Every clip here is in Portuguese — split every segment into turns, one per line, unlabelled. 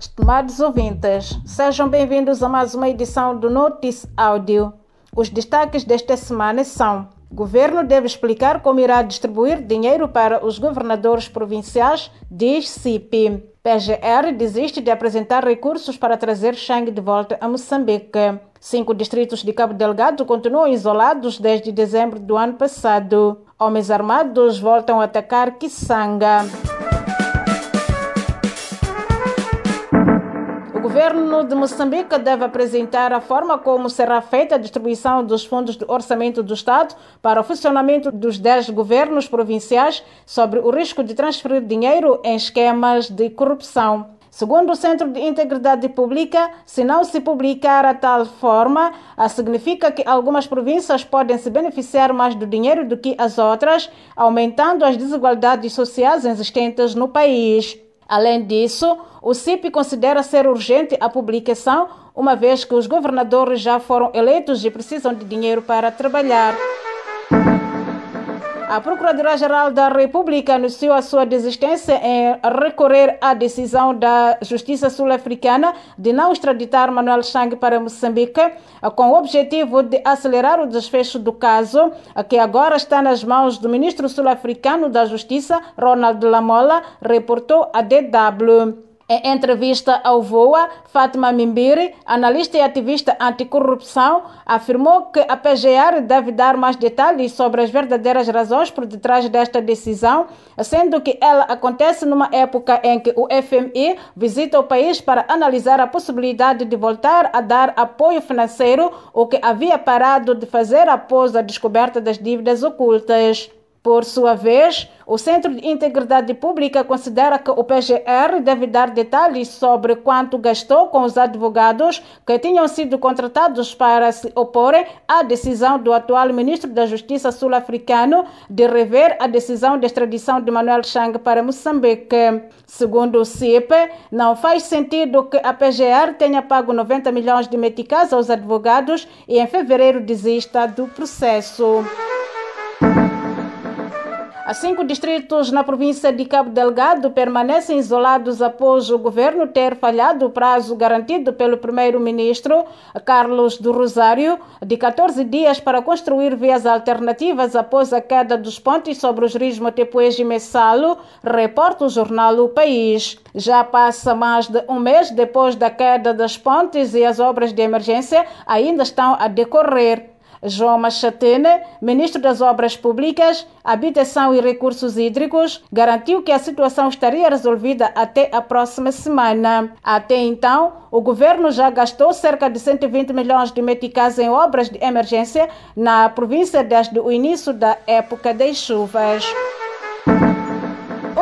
Estimados ouvintes, sejam bem-vindos a mais uma edição do Notice Áudio. Os destaques desta semana são: Governo deve explicar como irá distribuir dinheiro para os governadores provinciais, diz CIP. PGR desiste de apresentar recursos para trazer Chang de volta a Moçambique. Cinco distritos de Cabo Delgado continuam isolados desde dezembro do ano passado. Homens armados voltam a atacar Kisanga. O governo de Moçambique deve apresentar a forma como será feita a distribuição dos fundos do orçamento do Estado para o funcionamento dos 10 governos provinciais sobre o risco de transferir dinheiro em esquemas de corrupção. Segundo o Centro de Integridade Pública, se não se publicar a tal forma, significa que algumas províncias podem se beneficiar mais do dinheiro do que as outras, aumentando as desigualdades sociais existentes no país. Além disso, o CIP considera ser urgente a publicação, uma vez que os governadores já foram eleitos e precisam de dinheiro para trabalhar. A Procuradora-Geral da República anunciou a sua desistência em recorrer à decisão da Justiça Sul-Africana de não extraditar Manuel Chang para Moçambique, com o objetivo de acelerar o desfecho do caso, que agora está nas mãos do ministro sul-africano da Justiça, Ronald Lamola, reportou a DW. Em entrevista ao VOA, Fátima Mimbiri, analista e ativista anticorrupção, afirmou que a PGR deve dar mais detalhes sobre as verdadeiras razões por detrás desta decisão, sendo que ela acontece numa época em que o FMI visita o país para analisar a possibilidade de voltar a dar apoio financeiro, o que havia parado de fazer após a descoberta das dívidas ocultas. Por sua vez, o Centro de Integridade Pública considera que o PGR deve dar detalhes sobre quanto gastou com os advogados que tinham sido contratados para se oporem à decisão do atual ministro da Justiça sul-africano de rever a decisão de extradição de Manuel Chang para Moçambique. Segundo o CIP, não faz sentido que a PGR tenha pago 90 milhões de meticais aos advogados e em fevereiro desista do processo. Cinco distritos na província de Cabo Delgado permanecem isolados após o governo ter falhado o prazo garantido pelo primeiro-ministro Carlos do Rosário de 14 dias para construir vias alternativas após a queda dos pontes sobre os rios Motepuez e Messalo, reporta o jornal O País. Já passa mais de um mês depois da queda das pontes e as obras de emergência ainda estão a decorrer. João Machatene, ministro das Obras Públicas, Habitação e Recursos Hídricos, garantiu que a situação estaria resolvida até a próxima semana. Até então, o governo já gastou cerca de 120 milhões de meticais em obras de emergência na província desde o início da época das chuvas.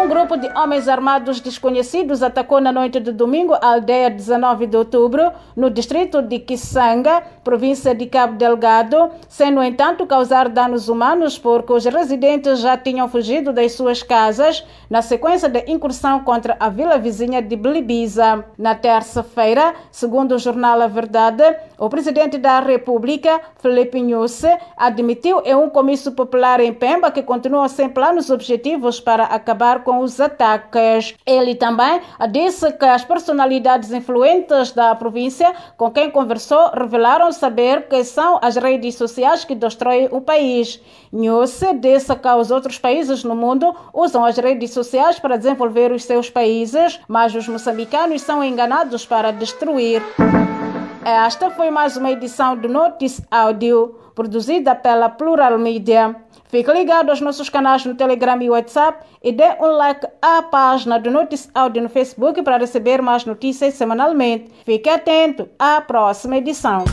Um grupo de homens armados desconhecidos atacou na noite de domingo a aldeia 19 de outubro, no distrito de Kisanga, província de Cabo Delgado, sem, no entanto, causar danos humanos, porque os residentes já tinham fugido das suas casas na sequência da incursão contra a vila vizinha de Blibiza. Na terça-feira, segundo o jornal A Verdade, o presidente da República, Felipe Nhusse, admitiu em um comício popular em Pemba que continua sem planos objetivos para acabar os ataques. Ele também disse que as personalidades influentes da província com quem conversou revelaram saber que são as redes sociais que destroem o país. Nhusse disse que os outros países no mundo usam as redes sociais para desenvolver os seus países, mas os moçambicanos são enganados para destruir. É, esta foi mais uma edição do Notice Áudio, produzida pela Plural Media. Fique ligado aos nossos canais no Telegram e WhatsApp e dê um like à página do Notice Áudio no Facebook para receber mais notícias semanalmente. Fique atento à próxima edição.